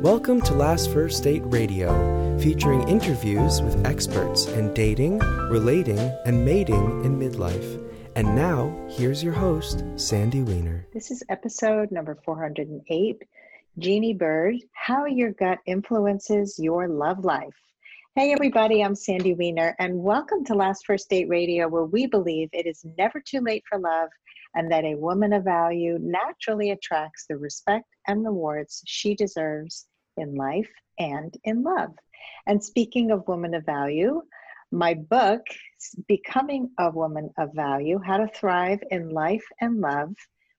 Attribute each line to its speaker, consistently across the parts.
Speaker 1: Welcome to Last First Date Radio, featuring interviews with experts in dating, relating, and mating in midlife. And now, here's your host, Sandy Weiner.
Speaker 2: This is episode number 408 Jeannie Bird How Your Gut Influences Your Love Life. Hey, everybody, I'm Sandy Weiner, and welcome to Last First Date Radio, where we believe it is never too late for love and that a woman of value naturally attracts the respect and rewards she deserves in life and in love. And speaking of woman of value, my book, Becoming a Woman of Value How to Thrive in Life and Love,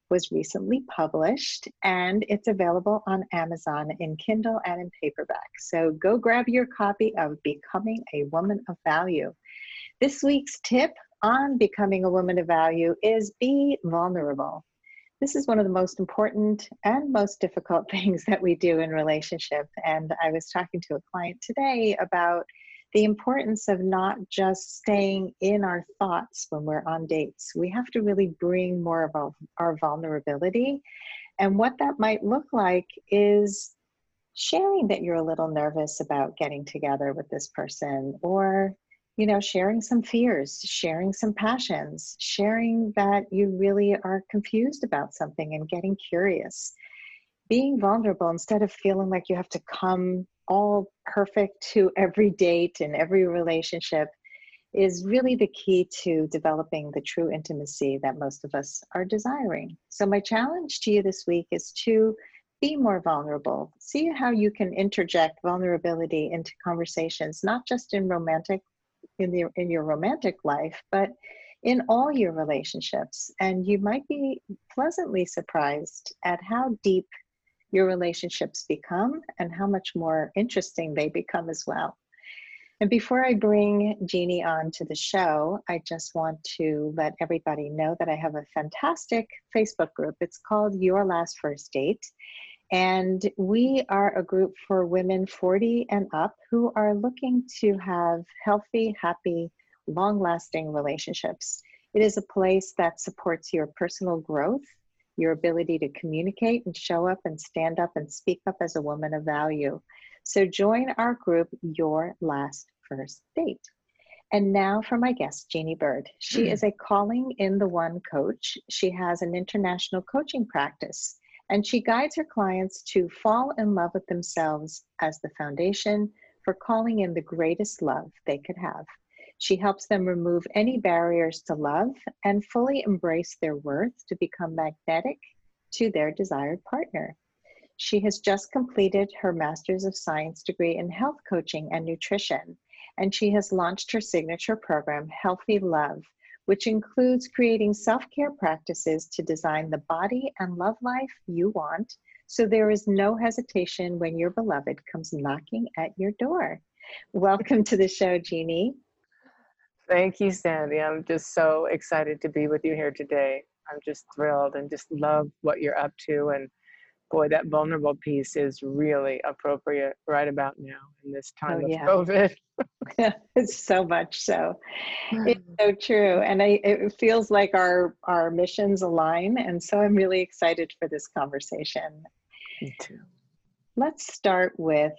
Speaker 2: was recently published and it's available on Amazon in Kindle and in paperback. So go grab your copy of Becoming a Woman of Value. This week's tip on becoming a woman of value is be vulnerable. This is one of the most important and most difficult things that we do in relationship. And I was talking to a client today about the importance of not just staying in our thoughts when we're on dates. We have to really bring more of our, vulnerability. And what that might look like is sharing that you're a little nervous about getting together with this person or you know, sharing some fears, sharing some passions, sharing that you really are confused about something and getting curious. Being vulnerable instead of feeling like you have to come all perfect to every date and every relationship is really the key to developing the true intimacy that most of us are desiring. So, my challenge to you this week is to be more vulnerable. See how you can interject vulnerability into conversations, not just in romantic in the in your romantic life, but in all your relationships. And you might be pleasantly surprised at how deep your relationships become and how much more interesting they become as well. And before I bring Jeannie on to the show, I just want to let everybody know that I have a fantastic Facebook group. It's called Your Last First Date. And we are a group for women 40 and up who are looking to have healthy, happy, long lasting relationships. It is a place that supports your personal growth, your ability to communicate and show up and stand up and speak up as a woman of value. So join our group, Your Last First Date. And now for my guest, Jeannie Bird. She mm. is a calling in the one coach. She has an international coaching practice and she guides her clients to fall in love with themselves as the foundation for calling in the greatest love they could have. She helps them remove any barriers to love and fully embrace their worth to become magnetic to their desired partner. She has just completed her Master's of Science degree in health coaching and nutrition, and she has launched her signature program, Healthy Love, which includes creating self care practices to design the body and love life you want so there is no hesitation when your beloved comes knocking at your door. Welcome to the show, Jeannie.
Speaker 3: Thank you, Sandy. I'm just so excited to be with you here today. I'm just thrilled and just love what you're up to and boy, that vulnerable piece is really appropriate right about now in this oh, time oh, of yeah. COVID.
Speaker 2: it's so much so. It's hmm. so true, and I, it feels like our our missions align, and so I'm really excited for this conversation.
Speaker 3: Me too.
Speaker 2: Let's start with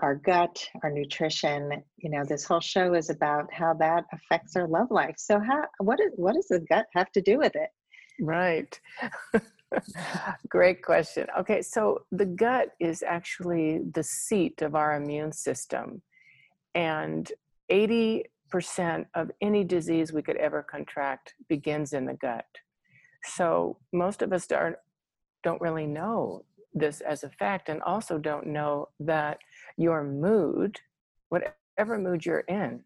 Speaker 2: our gut, our nutrition. You know, this whole show is about how that affects our love life. So, how what is what does the gut have to do with it?
Speaker 3: Right. Great question. Okay, so the gut is actually the seat of our immune system, and 80% of any disease we could ever contract begins in the gut. So most of us don't, don't really know this as a fact, and also don't know that your mood, whatever mood you're in,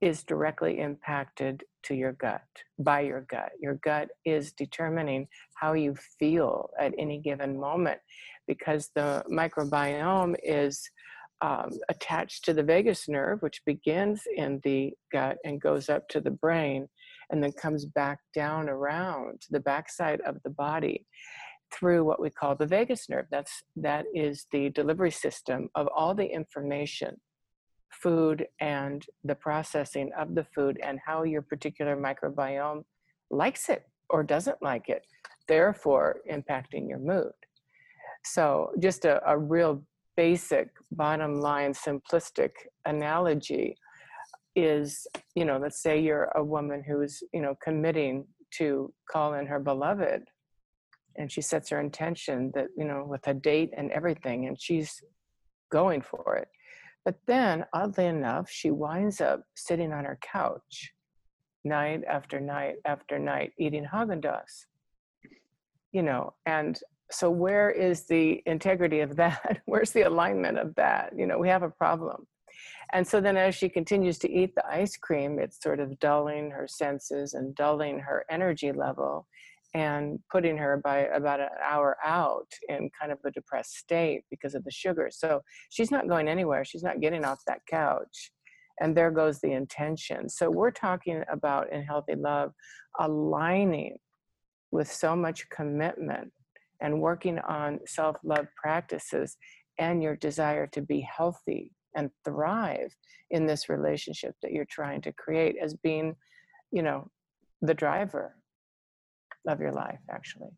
Speaker 3: is directly impacted to your gut by your gut. Your gut is determining how you feel at any given moment because the microbiome is um, attached to the vagus nerve, which begins in the gut and goes up to the brain and then comes back down around to the backside of the body through what we call the vagus nerve. That's that is the delivery system of all the information food and the processing of the food and how your particular microbiome likes it or doesn't like it, therefore impacting your mood. So, just a, a real basic, bottom line, simplistic analogy is you know, let's say you're a woman who's, you know, committing to call in her beloved and she sets her intention that you know with a date and everything and she's going for it. But then oddly enough she winds up sitting on her couch night after night after night eating haagen-dazs you know and so where is the integrity of that where's the alignment of that you know we have a problem and so then as she continues to eat the ice cream it's sort of dulling her senses and dulling her energy level and putting her by about an hour out in kind of a depressed state because of the sugar. So she's not going anywhere. She's not getting off that couch. And there goes the intention. So we're talking about in healthy love aligning with so much commitment and working on self love practices and your desire to be healthy and thrive in this relationship that you're trying to create as being, you know, the driver of your life actually.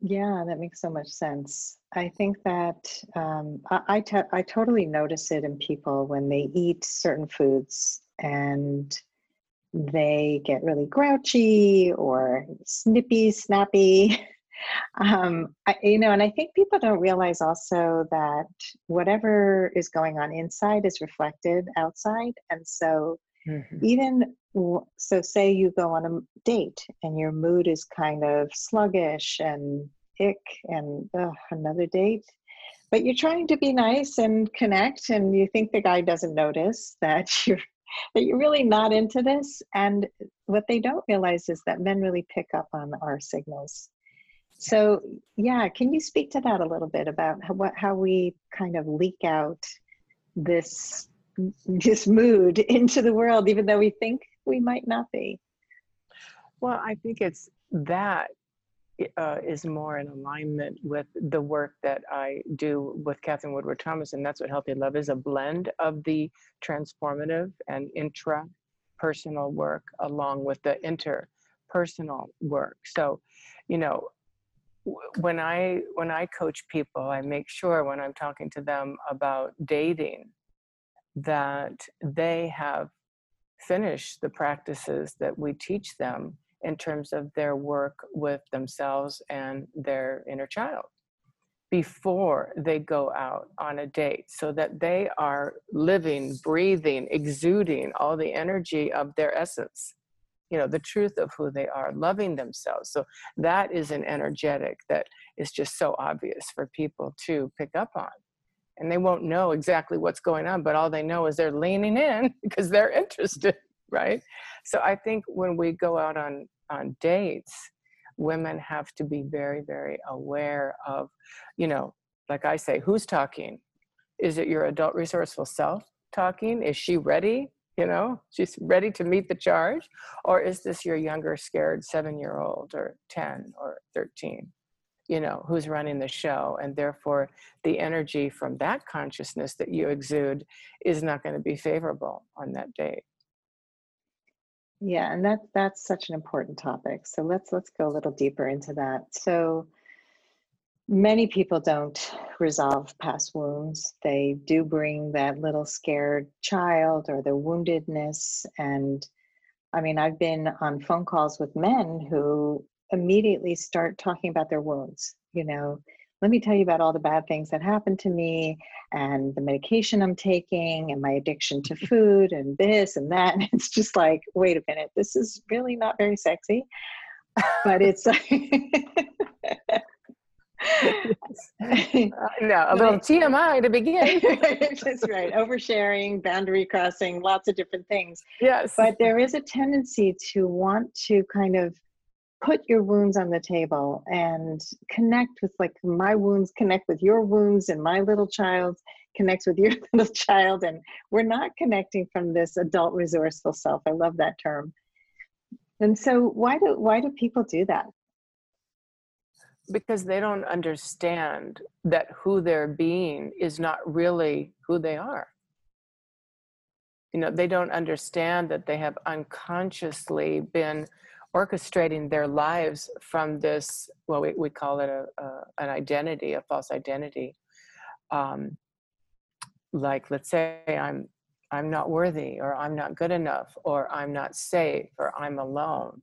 Speaker 2: Yeah that makes so much sense. I think that um, I, I, I totally notice it in people when they eat certain foods and they get really grouchy or snippy snappy um, I, you know and i think people don't realize also that whatever is going on inside is reflected outside and so Mm-hmm. Even so, say you go on a date and your mood is kind of sluggish and ick and another date, but you're trying to be nice and connect, and you think the guy doesn't notice that you're that you're really not into this. And what they don't realize is that men really pick up on our signals. So, yeah, can you speak to that a little bit about how, what, how we kind of leak out this this mood into the world, even though we think we might not be?
Speaker 3: Well, I think it's that uh, is more in alignment with the work that I do with Katherine Woodward Thomas, and that's what Healthy Love is a blend of the transformative and intra-personal work along with the interpersonal work. So, you know, when I when I coach people, I make sure when I'm talking to them about dating that they have finished the practices that we teach them in terms of their work with themselves and their inner child before they go out on a date so that they are living, breathing, exuding all the energy of their essence, you know, the truth of who they are, loving themselves. So that is an energetic that is just so obvious for people to pick up on. And they won't know exactly what's going on but all they know is they're leaning in because they're interested right? So i think when we go out on on dates women have to be very very aware of you know like i say who's talking? Is it your adult resourceful self talking? Is she ready you know she's ready to meet the charge? Or is this your younger scared 7 year old or 10 or 13 you know who's running the show? And therefore the energy from that consciousness that you exude is not going to be favorable on that date.
Speaker 2: Yeah and that that's such an important topic. So let's let's go a little deeper into that. So many people don't resolve past wounds they do bring that little scared child or the woundedness and i mean i've been on phone calls with men who immediately start talking about their wounds. You know, let me tell you about all the bad things that happened to me and the medication I'm taking and my addiction to food and this and that. And it's just like, wait a minute, this is really not very sexy. But it's like,
Speaker 3: no, a little TMI to begin.
Speaker 2: That's right. Oversharing, boundary crossing, lots of different things.
Speaker 3: Yes.
Speaker 2: But there is a tendency to want to kind of put your wounds on the table and connect with like my wounds connect with your wounds and my little child connects with your little child and we're not connecting from this adult resourceful self i love that term and so why do why do people do that
Speaker 3: because they don't understand that who they're being is not really who they are. You know they don't understand that they have unconsciously been orchestrating their lives from this well we, we call it a, a an identity a false identity. Um, like let's say i'm i'm not worthy or i'm not good enough or i'm not safe or i'm alone.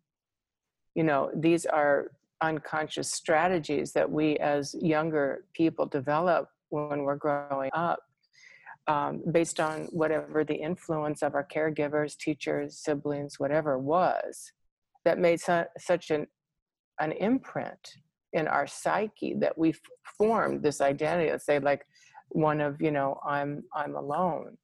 Speaker 3: You know these are unconscious strategies that we as younger people develop when we're growing up um, based on whatever the influence of our caregivers teachers siblings whatever was that made su- such an an imprint in our psyche that we formed this identity let's say like one of you know i'm i'm alone.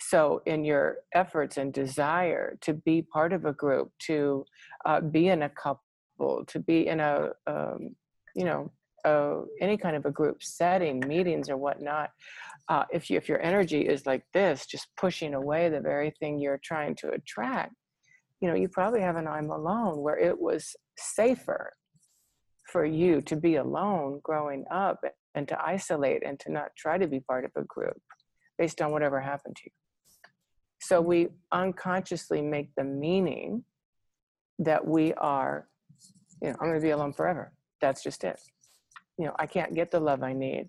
Speaker 3: So in your efforts and desire to be part of a group to uh, be in a couple to be in a um, you know uh, any kind of a group setting meetings or whatnot uh, if you if your energy is like this just pushing away the very thing you're trying to attract you know you probably have an i'm alone where it was safer for you to be alone growing up and to isolate and to not try to be part of a group based on whatever happened to you. So we unconsciously make the meaning that we are, you know, I'm going to be alone forever. That's just it. You know, I can't get the love I need.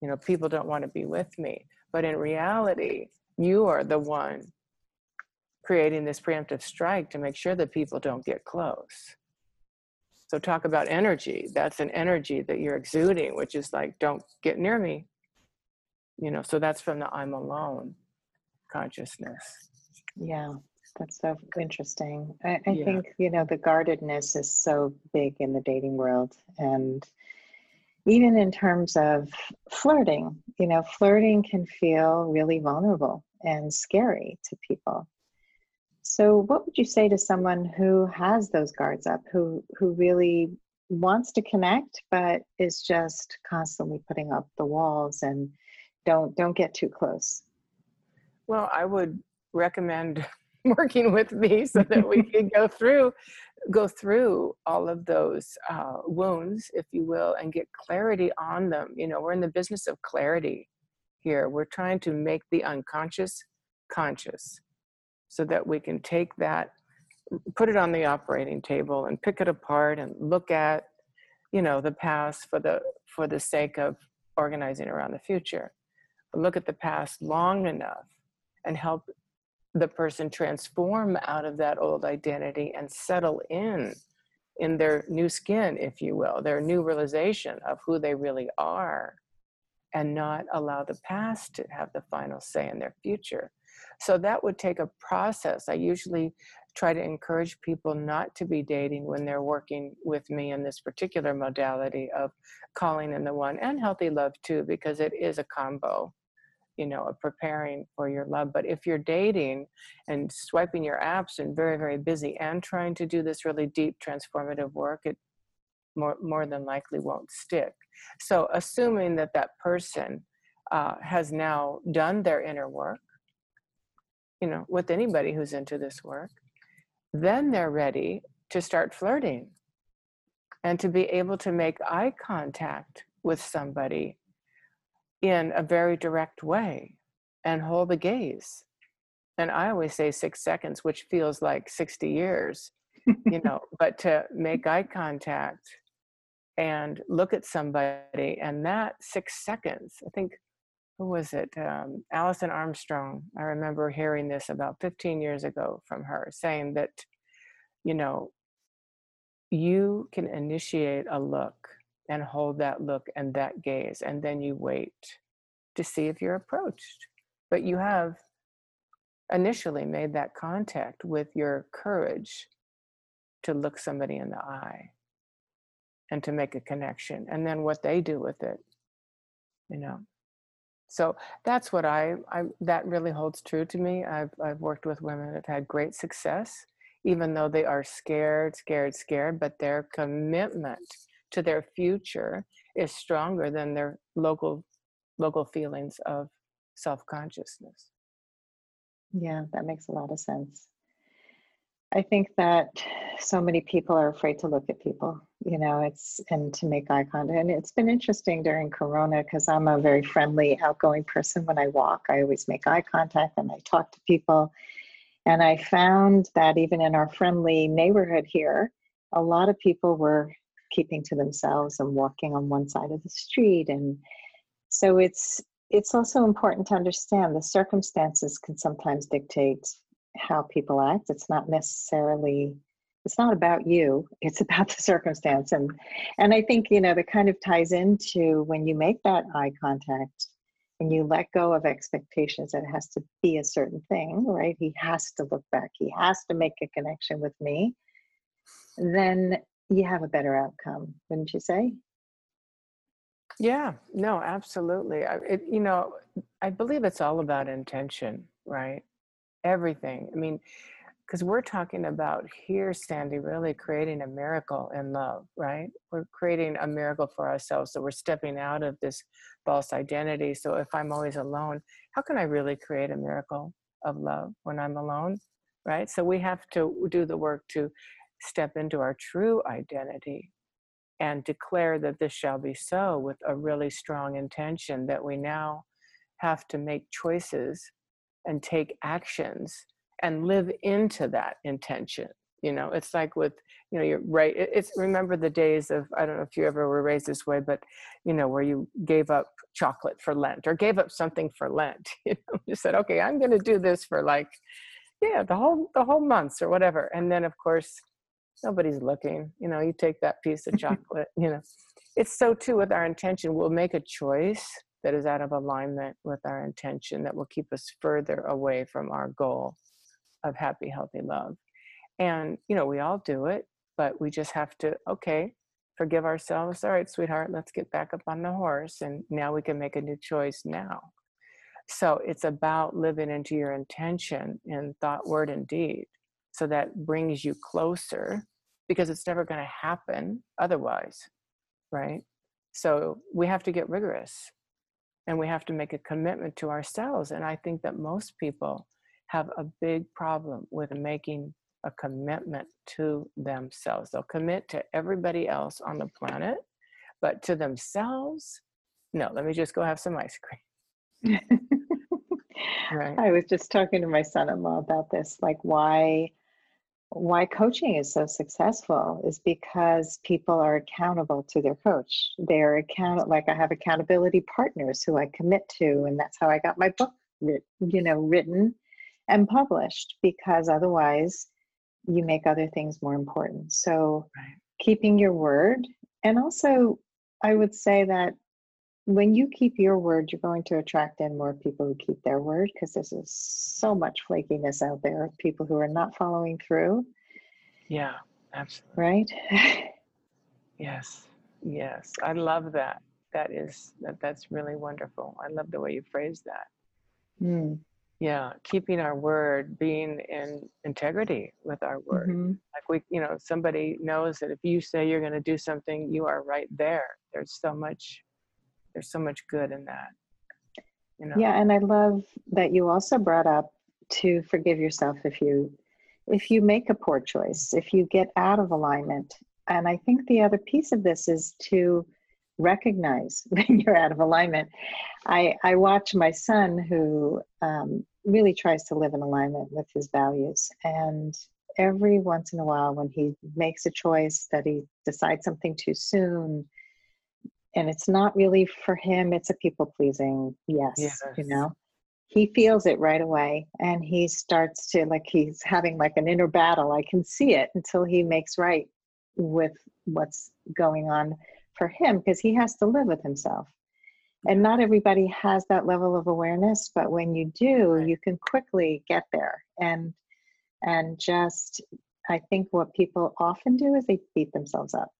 Speaker 3: You know, people don't want to be with me. But in reality, you are the one creating this preemptive strike to make sure that people don't get close. So, talk about energy. That's an energy that you're exuding, which is like, don't get near me. You know, so that's from the I'm alone consciousness.
Speaker 2: Yeah, that's so interesting. I, I yeah. think, you know, the guardedness is so big in the dating world. And even in terms of flirting, you know, flirting can feel really vulnerable and scary to people. So, what would you say to someone who has those guards up, who who really wants to connect but is just constantly putting up the walls and don't don't get too close?
Speaker 3: Well, I would recommend working with me so that we can go through go through all of those uh, wounds, if you will, and get clarity on them. You know, we're in the business of clarity here. We're trying to make the unconscious conscious so that we can take that, put it on the operating table and pick it apart and look at, you know, the past for the for the sake of organizing around the future. Look at the past long enough and help the person transform out of that old identity and settle in in their new skin, if you will, their new realization of who they really are, and not allow the past to have the final say in their future. So that would take a process. I usually try to encourage people not to be dating when they're working with me in this particular modality of calling in the one and healthy love too, because it is a combo you know of preparing for your love but if you're dating and swiping your apps and very very busy and trying to do this really deep transformative work it more more than likely won't stick. So assuming that that person uh, has now done their inner work you know with anybody who's into this work then they're ready to start flirting and to be able to make eye contact with somebody in a very direct way and hold the gaze. And I always say six seconds, which feels like 60 years, you know, but to make eye contact and look at somebody and that six seconds, I think, who was it? Um, Alison Armstrong. I remember hearing this about 15 years ago from her saying that, you know, you can initiate a look and hold that look and that gaze, and then you wait to see if you're approached. But you have initially made that contact with your courage to look somebody in the eye and to make a connection, and then what they do with it, you know. So that's what I, I that really holds true to me. I've I've worked with women that have had great success, even though they are scared, scared, scared, but their commitment to their future is stronger than their local local feelings of self-consciousness.
Speaker 2: Yeah that makes a lot of sense. I think that so many people are afraid to look at people you know it's and to make eye contact and it's been interesting during corona because i'm a very friendly outgoing person. When i walk i always make eye contact and i talk to people. And I found that even in our friendly neighborhood here, a lot of people were keeping to themselves and walking on one side of the street. And so it's it's also important to understand the circumstances can sometimes dictate how people act. It's not necessarily it's not about you it's about the circumstance and and i think you know that kind of ties into when you make that eye contact and you let go of expectations that it has to be a certain thing right he has to look back he has to make a connection with me then you have a better outcome wouldn't you say?
Speaker 3: Yeah no absolutely I, it, you know i believe it's all about intention right? Everything i mean because we're talking about here sandy really creating a miracle in love right? We're creating a miracle for ourselves so we're stepping out of this false identity so if i'm always alone how can i really create a miracle of love when i'm alone right? So we have to do the work to step into our true identity and declare that this shall be so with a really strong intention that we now have to make choices and take actions and live into that intention you know? It's like with you know you're right it's remember the days of i don't know if you ever were raised this way but you know where you gave up chocolate for lent or gave up something for lent you know? You said okay i'm going to do this for like yeah the whole the whole months or whatever and then of course nobody's looking you know you take that piece of chocolate you know. It's so too with our intention we'll make a choice that is out of alignment with our intention that will keep us further away from our goal of happy healthy love. And you know we all do it but we just have to okay forgive ourselves. All right sweetheart let's get back up on the horse and now we can make a new choice now. So it's about living into your intention in thought word and deed so that brings you closer because it's never going to happen otherwise right? So we have to get rigorous and we have to make a commitment to ourselves and i think that most people have a big problem with making a commitment to themselves. They'll commit to everybody else on the planet but to themselves no let me just go have some ice cream.
Speaker 2: Right. I was just talking to my son-in-law about this like why why coaching is so successful is because people are accountable to their coach. They're account like I have accountability partners who I commit to, and that's how I got my book, you know, written and published. Because otherwise, you make other things more important. So, right. keeping your word, and also, I would say that when you keep your word, you're going to attract in more people who keep their word because there's so much flakiness out there of people who are not following through.
Speaker 3: Yeah, absolutely.
Speaker 2: Right?
Speaker 3: yes. Yes. I love that. That is that that's really wonderful. I love the way you phrase that. Mm. Yeah, keeping our word, being in integrity with our word. Mm-hmm. Like we, you know, somebody knows that if you say you're going to do something, you are right there. There's so much there's so much good in that
Speaker 2: you know? Yeah and i love that you also brought up to forgive yourself if you if you make a poor choice if you get out of alignment. And i think the other piece of this is to recognize when you're out of alignment. I i watch my son who um, really tries to live in alignment with his values. And every once in a while when he makes a choice that he decides something too soon and it's not really for him it's a people pleasing yes, yes, you know? He feels it right away and he starts to like he's having like an inner battle i can see it until he makes right with what's going on for him because he has to live with himself. And not mm-hmm. everybody has that level of awareness but when you do right. you can quickly get there and and just i think what people often do is they beat themselves up.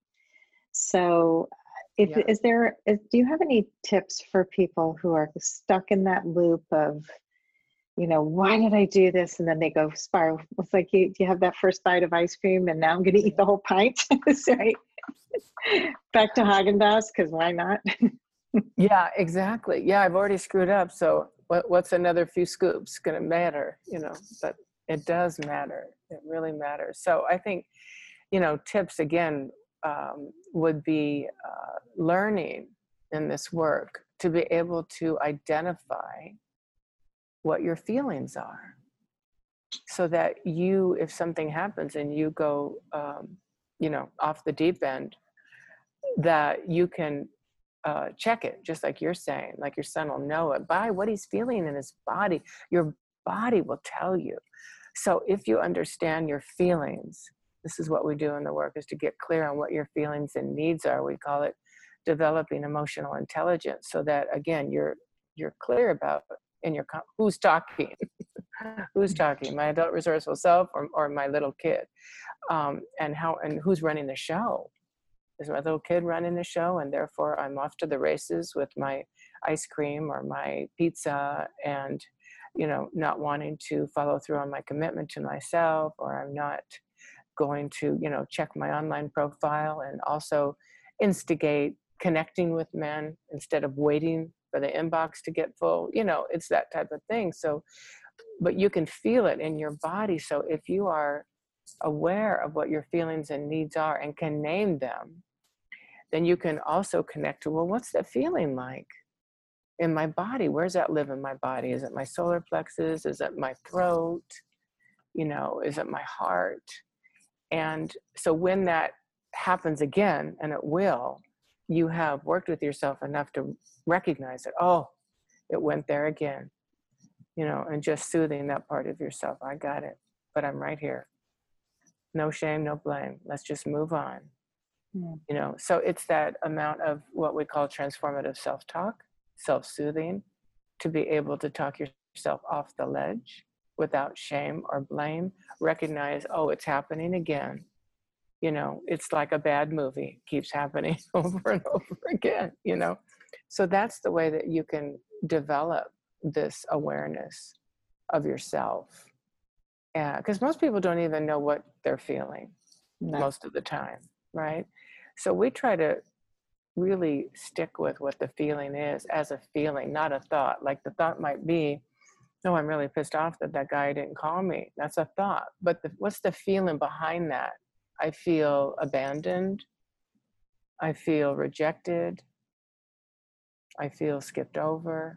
Speaker 2: So if yeah. is there is, do you have any tips for people who are stuck in that loop of you know why did i do this? And then they go spiral. It's like you, you have that first bite of ice cream and now i'm going to eat the whole pint right back to Haagen-Dazs because why not?
Speaker 3: Yeah exactly. Yeah i've already screwed up so what, what's another few scoops going to matter you know? But it does matter. It really matters. So i think you know tips again um, would be uh, learning in this work to be able to identify what your feelings are so that you, if something happens and you go, um, you know, off the deep end, that you can uh, check it, just like you're saying, like your son will know it by what he's feeling in his body. Your body will tell you. So if you understand your feelings, this is what we do in the work is to get clear on what your feelings and needs are. We call it developing emotional intelligence so that again you're you're clear about in your who's talking who's talking my adult resourceful self or, or my little kid um, and how and who's running the show is my little kid running the show and therefore i'm off to the races with my ice cream or my pizza and you know not wanting to follow through on my commitment to myself or i'm not going to you know check my online profile and also instigate connecting with men instead of waiting for the inbox to get full you know it's that type of thing. So but you can feel it in your body. So if you are aware of what your feelings and needs are and can name them then you can also connect to well what's that feeling like in my body? Where does that live in my body? Is it my solar plexus? Is it my throat? You know is it my heart and so when that happens again and it will you have worked with yourself enough to recognize it oh it went there again you know and just soothing that part of yourself i got it but i'm right here. No shame no blame. Let's just move on. Mm. you know so it's that amount of what we call transformative self-talk self-soothing to be able to talk yourself off the ledge without shame or blame recognize oh it's happening again. You know it's like a bad movie keeps happening over and over again you know? So that's the way that you can develop this awareness of yourself. Yeah because most people don't even know what they're feeling no. most of the time right? So we try to really stick with what the feeling is as a feeling not a thought. Like the thought might be no i'm really pissed off that that guy didn't call me that's a thought but the, what's the feeling behind that I feel abandoned. I feel rejected. I feel skipped over.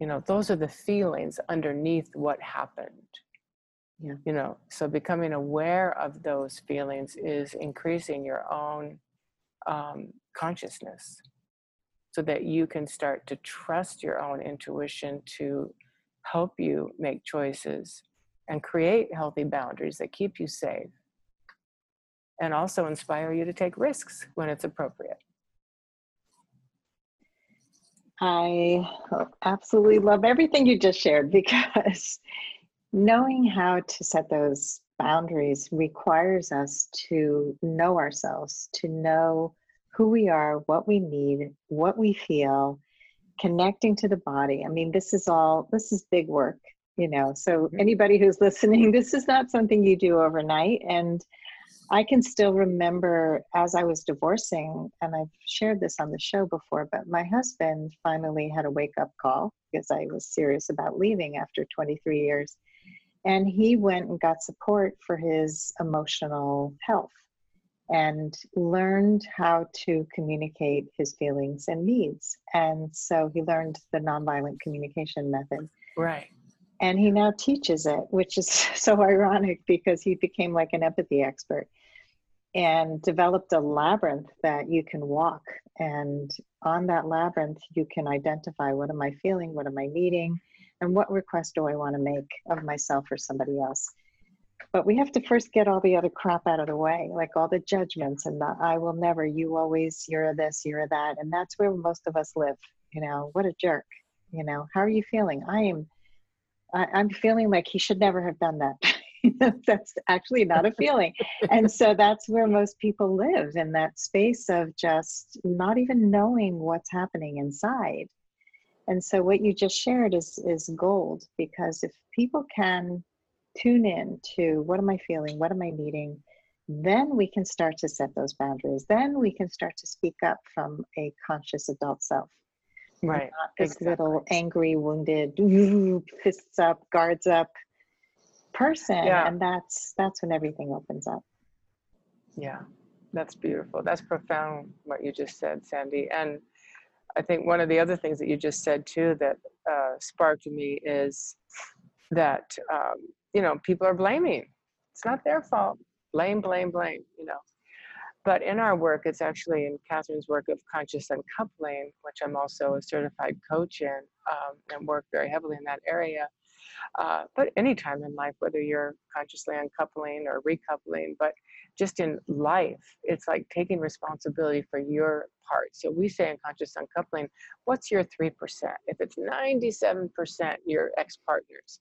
Speaker 3: You know, those are the feelings underneath what happened. Yeah. You know, so becoming aware of those feelings is increasing your own um, consciousness so that you can start to trust your own intuition to help you make choices and create healthy boundaries that keep you safe and also inspire you to take risks when it's appropriate.
Speaker 2: I absolutely love everything you just shared because knowing how to set those boundaries requires us to know ourselves, to know who we are, what we need, what we feel, connecting to the body. I mean, this is all, this is big work you know so mm-hmm. anybody who's listening this is not something you do overnight and i can still remember as i was divorcing and i've shared this on the show before but my husband finally had a wake up call because i was serious about leaving after 23 years and he went and got support for his emotional health and learned how to communicate his feelings and needs. And so he learned the nonviolent communication method.
Speaker 3: Right.
Speaker 2: And he now teaches it which is so ironic because he became like an empathy expert and developed a labyrinth that you can walk. And on that labyrinth you can identify what am i feeling what am i needing and what request do i want to make of myself or somebody else but we have to first get all the other crap out of the way like all the judgments and the i will never you always you're this you're that and that's where most of us live you know what a jerk you know how are you feeling i am I, am feeling like he should never have done that. that's actually not a feeling. and so that's where most people live in that space of just not even knowing what's happening inside. And so what you just shared is is gold because if people can tune in to what am I feeling, what am I needing, then we can start to set those boundaries. Then we can start to speak up from a conscious adult self
Speaker 3: right
Speaker 2: not this exactly. little angry wounded fists up guards up person yeah. and that's that's when everything opens up
Speaker 3: yeah that's beautiful that's profound what you just said sandy and i think one of the other things that you just said too that uh, sparked me is that um, you know people are blaming. It's not their fault. Blame blame blame you know. But in our work it's actually in Katherine's work of conscious uncoupling which i'm also a certified coach in um, and work very heavily in that area. Uh, but anytime in life whether you're consciously uncoupling or recoupling but just in life it's like taking responsibility for your part. So we say in conscious uncoupling what's your 3% if it's 97% your ex-partners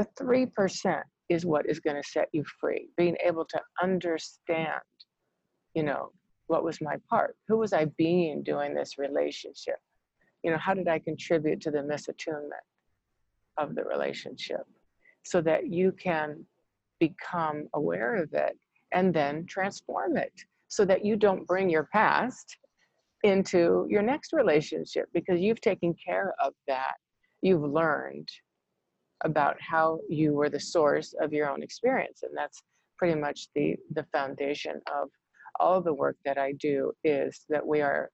Speaker 3: the 3% is what is going to set you free. Being able to understand you know what was my part? Who was i being doing this relationship? You know how did i contribute to the misattunement of the relationship? So that you can become aware of it and then transform it so that you don't bring your past into your next relationship because you've taken care of that. You've learned about how you were the source of your own experience. And that's pretty much the, the foundation of all of the work that I do is that we are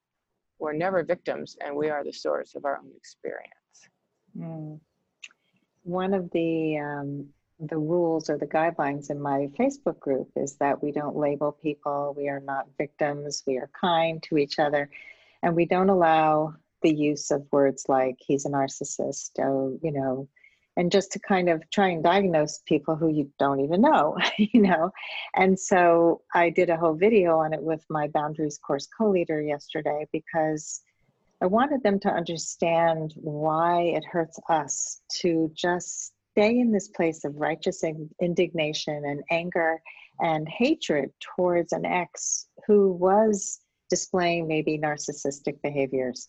Speaker 3: we're never victims and we are the source of our own experience. Mm.
Speaker 2: One of the um, the rules or the guidelines in my Facebook group is that we don't label people, we are not victims, we are kind to each other, and we don't allow the use of words like he's a narcissist, oh, you know, and just to kind of try and diagnose people who you don't even know, you know. And so I did a whole video on it with my boundaries course co-leader yesterday because I wanted them to understand why it hurts us to just stay in this place of righteous indignation and anger and hatred towards an ex who was displaying maybe narcissistic behaviors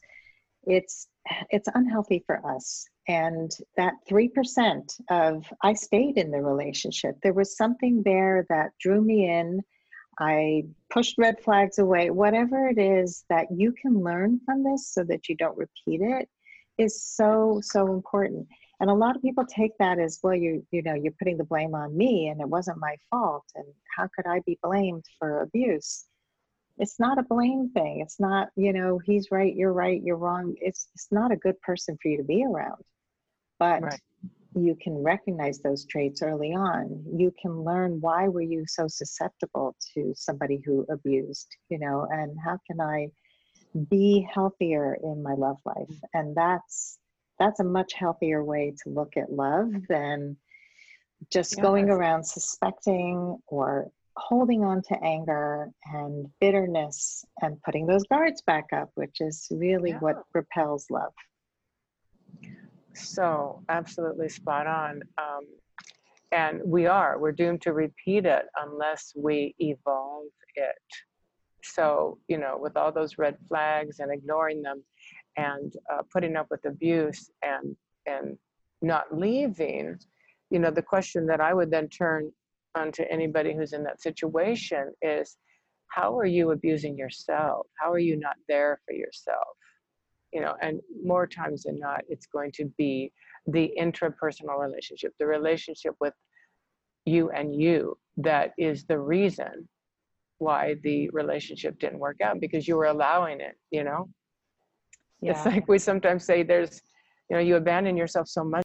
Speaker 2: it's it's unhealthy for us. And that 3% of i stayed in the relationship. There was something there that drew me in. I pushed red flags away. Whatever it is that you can learn from this so that you don't repeat it is so so important. And a lot of people take that as well you you know you're putting the blame on me and it wasn't my fault. And how could i be blamed for abuse it's not a blame thing it's not you know he's right you're right you're wrong it's it's not a good person for you to be around but right. you can recognize those traits early on you can learn why were you so susceptible to somebody who abused you know and how can i be healthier in my love life mm. and that's that's a much healthier way to look at love than just yes. going around suspecting or holding on to anger and bitterness and putting those guards back up, which is really yeah. what repels love.
Speaker 3: So, absolutely spot on. Um, and we are, we're doomed to repeat it unless we evolve it. So, you know, with all those red flags and ignoring them, and uh, putting up with abuse and and not leaving you know the question that i would then turn on to anybody who's in that situation is how are you abusing yourself? How are you not there for yourself? You know and more times than not it's going to be the intrapersonal relationship the relationship with you and you that is the reason why the relationship didn't work out because you were allowing it you know? Yeah. It's like we sometimes say there's, you know, you abandon yourself so much